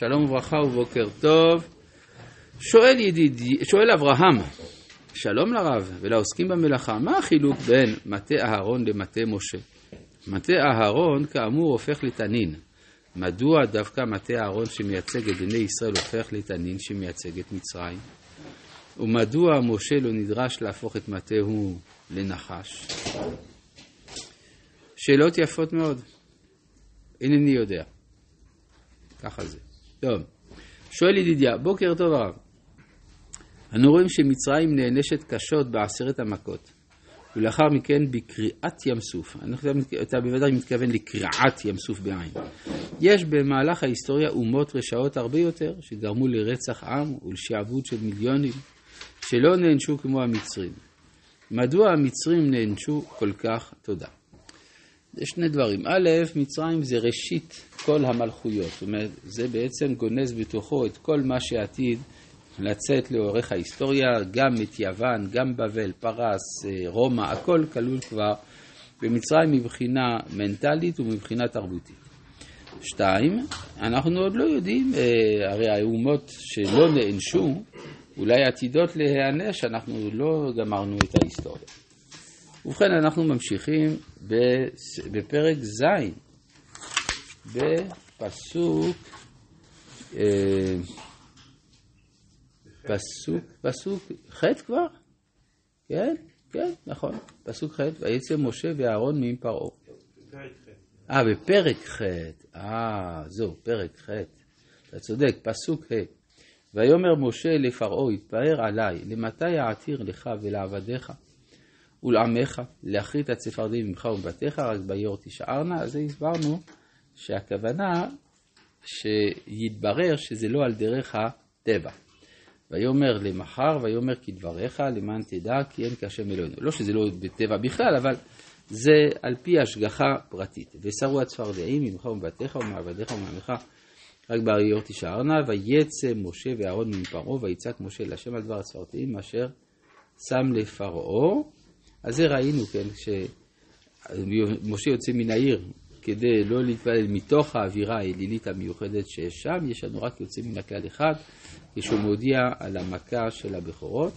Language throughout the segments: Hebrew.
שלום וברכה ובוקר טוב. שואל ידידי, שואל אברהם, שלום לרב ולעוסקים במלאכה, מה החילוק בין מטה אהרון למטה משה? מטה אהרון כאמור הופך לתנין. מדוע דווקא מטה אהרון שמייצג את בני ישראל הופך לתנין שמייצג את מצרים? ומדוע משה לא נדרש להפוך את מטהו לנחש? שאלות יפות מאוד. אינני יודע. ככה זה. טוב. שואל ידידיה, בוקר טוב הרב. אנו רואים שמצרים נענשת קשות בעשרת המכות, ולאחר מכן בקריעת ים סוף. אתה בוודאי מתכוון לקריעת ים סוף בעין. יש במהלך ההיסטוריה אומות רשעות הרבה יותר, שגרמו לרצח עם ולשעבוד של מיליונים, שלא נענשו כמו המצרים. מדוע המצרים נענשו כל כך? תודה. יש שני דברים. א', מצרים זה ראשית כל המלכויות. זאת אומרת, זה בעצם גונז בתוכו את כל מה שעתיד לצאת לאורך ההיסטוריה, גם את יוון, גם בבל, פרס, אה, רומא, הכל כלול כבר במצרים מבחינה מנטלית ומבחינה תרבותית. שתיים, אנחנו עוד לא יודעים, אה, הרי האומות שלא נענשו, אולי עתידות להיענש, אנחנו לא גמרנו את ההיסטוריה. ובכן, אנחנו ממשיכים בפרק ז', בפסוק, אה, פסוק, פסוק ח' כבר? כן, כן, נכון, פסוק ח', ויצא משה ואהרון מעם פרעה. אה, בפרק ח', אה, זהו, פרק ח', אתה צודק, פסוק ה'. ויאמר משה לפרעה, התפאר עליי, למתי אעתיר לך ולעבדיך? ולעמך, להכרית הצפרדים ממך ומבתיך, רק ביור תשארנה, אז הסברנו שהכוונה שיתברר שזה לא על דרך הטבע. ויאמר למחר, ויאמר כדבריך, למען תדע כי אין כשם אלוהינו. לא שזה לא בטבע בכלל, אבל זה על פי השגחה פרטית. ושרו הצפרדעים ממך ומבתיך ומעבדיך ומעמך, רק באריות תשארנה, ויצא משה ואהרון מפרעה, ויצעק משה לשם על דבר הצפרדעים, אשר שם לפרעה. אז זה ראינו, כן, כשמשה יוצא מן העיר כדי לא להתפלל מתוך האווירה האלילית המיוחדת שיש שם, יש לנו רק יוצא מן הכלל אחד, כשהוא מודיע על המכה של הבכורות.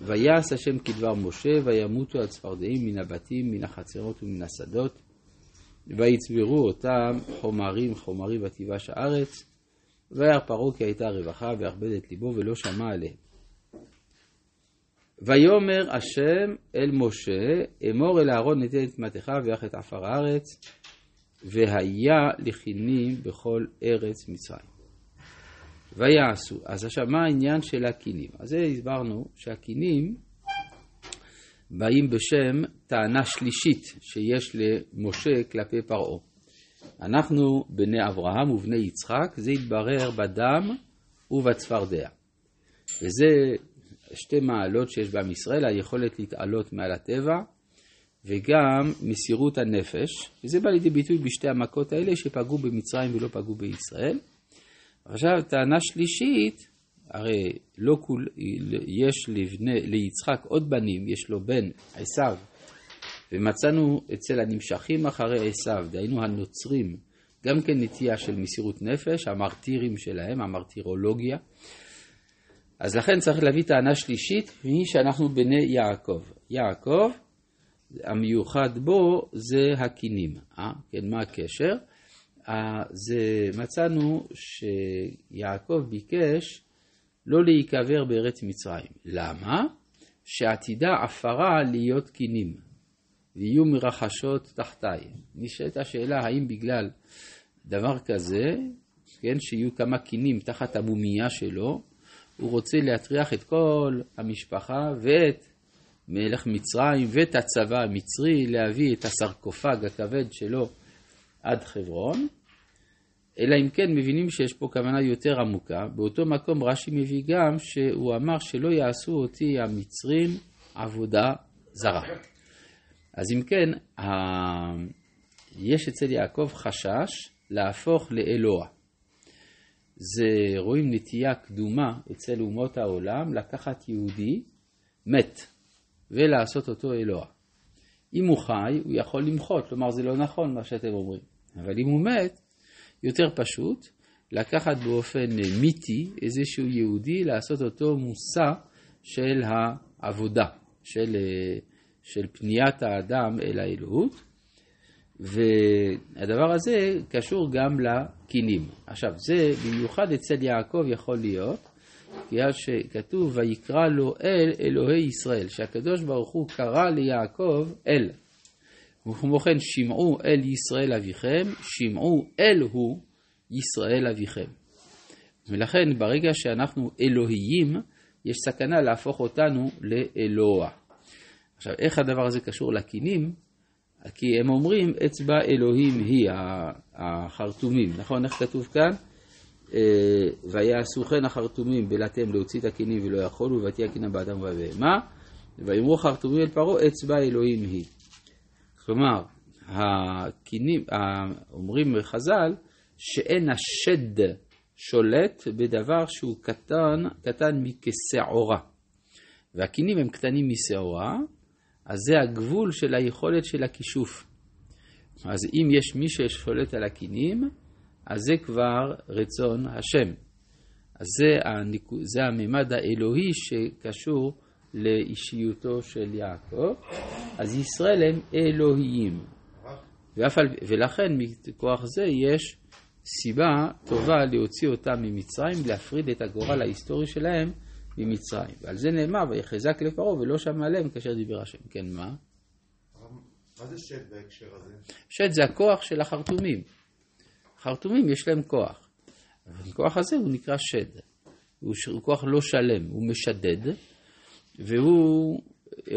ויעש השם כדבר משה, וימותו הצפרדעים מן הבתים, מן החצרות ומן השדות, ויצברו אותם חומרים חומרי ותיבש הארץ, וירא פרעה כי הייתה רווחה, ויכבד את ליבו, ולא שמע עליהם. ויאמר השם אל משה, אמור אל אהרון נתן את מטך ויח את עפר הארץ, והיה לכינים בכל ארץ מצרים. ויעשו. אז עכשיו, מה העניין של הקינים? אז זה הסברנו שהקינים באים בשם טענה שלישית שיש למשה כלפי פרעה. אנחנו בני אברהם ובני יצחק, זה יתברר בדם ובצפרדע. וזה שתי מעלות שיש בעם ישראל, היכולת להתעלות מעל הטבע וגם מסירות הנפש, וזה בא לידי ביטוי בשתי המכות האלה שפגעו במצרים ולא פגעו בישראל. עכשיו, טענה שלישית, הרי לא כול, יש לבני, ליצחק עוד בנים, יש לו בן עשיו, ומצאנו אצל הנמשכים אחרי עשיו, דהיינו הנוצרים, גם כן נטייה של מסירות נפש, המרטירים שלהם, המרטירולוגיה. אז לכן צריך להביא טענה שלישית, והיא שאנחנו בני יעקב. יעקב, המיוחד בו זה הקינים. אה? כן, מה הקשר? זה מצאנו שיעקב ביקש לא להיקבר בארץ מצרים. למה? שעתידה עפרה להיות קינים, ויהיו מרחשות תחתיי. נשאלת השאלה האם בגלל דבר כזה, כן, שיהיו כמה קינים תחת המומייה שלו, הוא רוצה להטריח את כל המשפחה ואת מלך מצרים ואת הצבא המצרי להביא את הסרקופג הכבד שלו עד חברון, אלא אם כן מבינים שיש פה כוונה יותר עמוקה. באותו מקום רש"י מביא גם שהוא אמר שלא יעשו אותי המצרים עבודה זרה. אז אם כן, ה... יש אצל יעקב חשש להפוך לאלוה. זה רואים נטייה קדומה אצל אומות העולם לקחת יהודי מת ולעשות אותו אלוה. אם הוא חי, הוא יכול למחות, כלומר זה לא נכון מה שאתם אומרים. אבל אם הוא מת, יותר פשוט, לקחת באופן מיתי איזשהו יהודי, לעשות אותו מושא של העבודה, של, של פניית האדם אל האלוהות. והדבר הזה קשור גם לקינים. עכשיו, זה במיוחד אצל יעקב יכול להיות, בגלל שכתוב ויקרא לו אל אלוהי ישראל, שהקדוש ברוך הוא קרא ליעקב אל. וכמו כן שמעו אל ישראל אביכם, שמעו אל הוא ישראל אביכם. ולכן ברגע שאנחנו אלוהיים, יש סכנה להפוך אותנו לאלוה. עכשיו, איך הדבר הזה קשור לקינים? כי הם אומרים אצבע אלוהים היא החרטומים, נכון? איך כתוב כאן? אה, ויעשו כן החרטומים בלעתם להוציא את הכינים ולא יכולו ותהיה כינם באדם ובבהמה ויאמרו חרטומים אל פרעה אצבע אלוהים היא. כלומר, הכינים, אומרים חז"ל שאין השד שולט בדבר שהוא קטן, קטן מכשעורה. והכינים הם קטנים משעורה, אז זה הגבול של היכולת של הכישוף. אז אם יש מי ששולט על הכינים, אז זה כבר רצון השם. אז זה, הניקו, זה הממד האלוהי שקשור לאישיותו של יעקב. אז ישראל הם אלוהיים. ואפל, ולכן מכוח זה יש סיבה טובה להוציא אותם ממצרים, להפריד את הגורל ההיסטורי שלהם ממצרים. ועל זה נאמר, ויחזק לפרעה ולא שמע עליהם כאשר דיבר השם. כן, מה? מה זה שד בהקשר הזה? שד זה הכוח של החרטומים. חרטומים יש להם כוח. הכוח הזה הוא נקרא שד. הוא, כוח לא שלם, הוא משדד, והוא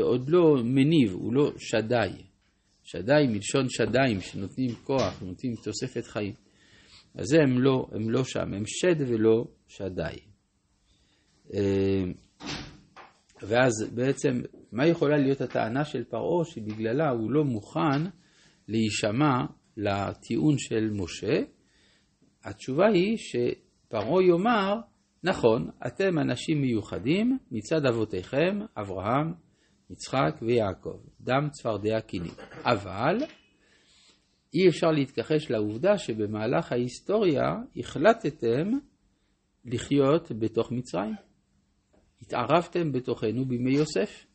עוד לא מניב, הוא לא שדי. שדי מלשון שדיים, שנותנים כוח, נותנים תוספת חיים. אז הם לא, הם לא שם, הם שד ולא שדי. אה, ואז בעצם, מה יכולה להיות הטענה של פרעה שבגללה הוא לא מוכן להישמע לטיעון של משה? התשובה היא שפרעה יאמר, נכון, אתם אנשים מיוחדים מצד אבותיכם, אברהם, יצחק ויעקב, דם צפרדע קינים. אבל אי אפשר להתכחש לעובדה שבמהלך ההיסטוריה החלטתם לחיות בתוך מצרים. התערבתם בתוכנו בימי יוסף.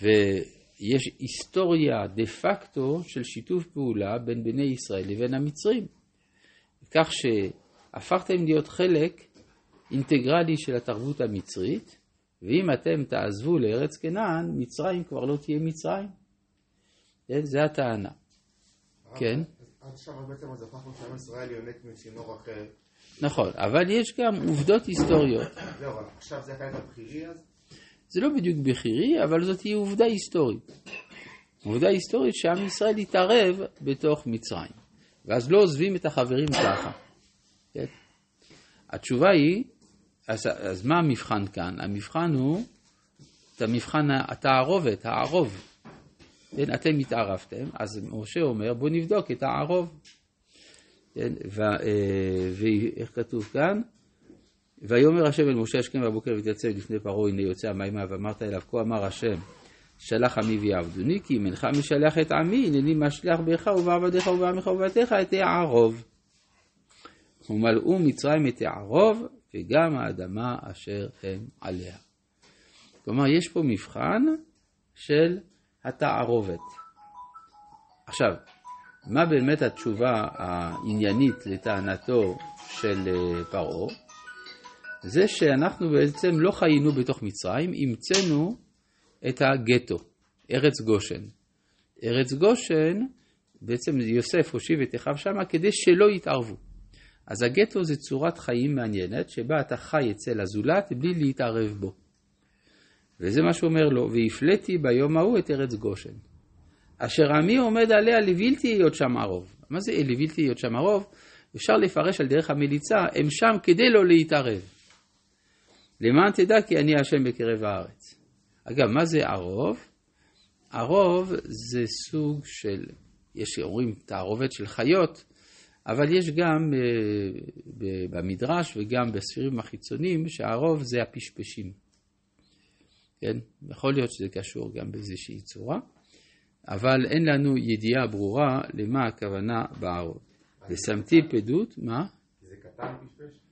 ויש היסטוריה דה פקטו של שיתוף פעולה בין בני ישראל לבין המצרים. כך שהפכתם להיות חלק אינטגרלי של התרבות המצרית, ואם אתם תעזבו לארץ כנען, מצרים כבר לא תהיה מצרים. כן, זה הטענה. כן. עד עכשיו בעצם אז הפכנו שעם ישראל יונק מצינור אחר. נכון, אבל יש גם עובדות היסטוריות. זהו, אבל עכשיו זה החלק הבכירי אז? זה לא בדיוק בכירי, אבל זאת תהיה עובדה היסטורית. עובדה היסטורית שעם ישראל יתערב בתוך מצרים. ואז לא עוזבים את החברים ככה. כן? התשובה היא, אז, אז מה המבחן כאן? המבחן הוא את המבחן התערובת, הערוב. כן, אתם התערבתם, אז משה אומר בואו נבדוק את הערוב. כן, אה, ואיך כתוב כאן? ויאמר השם אל משה השכם בבוקר ותייצב לפני פרעה הנה יוצא המימה ואמרת אליו כה אמר השם שלח עמי ויעבדוני כי אם אינך משלח את עמי הנני משלח בך ובעבדיך ובעמך את הערוב. ומלאו מצרים את הערוב וגם האדמה אשר הם עליה. כלומר יש פה מבחן של התערובת. עכשיו, מה באמת התשובה העניינית לטענתו של אה, פרעה? זה שאנחנו בעצם לא חיינו בתוך מצרים, המצאנו את הגטו, ארץ גושן. ארץ גושן, בעצם יוסף הושיב את אחיו שמה כדי שלא יתערבו. אז הגטו זה צורת חיים מעניינת, שבה אתה חי אצל הזולת בלי להתערב בו. וזה מה שאומר לו, והפלאתי ביום ההוא את ארץ גושן. אשר עמי עומד עליה לבלתי היות שם ערוב. מה זה לבלתי היות שם ערוב? אפשר לפרש על דרך המליצה, הם שם כדי לא להתערב. למען תדע כי אני השם בקרב הארץ. אגב, מה זה ערוב? ערוב זה סוג של, יש אומרים תערובת של חיות, אבל יש גם אה, במדרש וגם בספירים החיצוניים שהערוב זה הפשפשים. כן? יכול להיות שזה קשור גם באיזושהי צורה, אבל אין לנו ידיעה ברורה למה הכוונה בערוב. ושמתי פדות, מה? זה הקטן פשפש?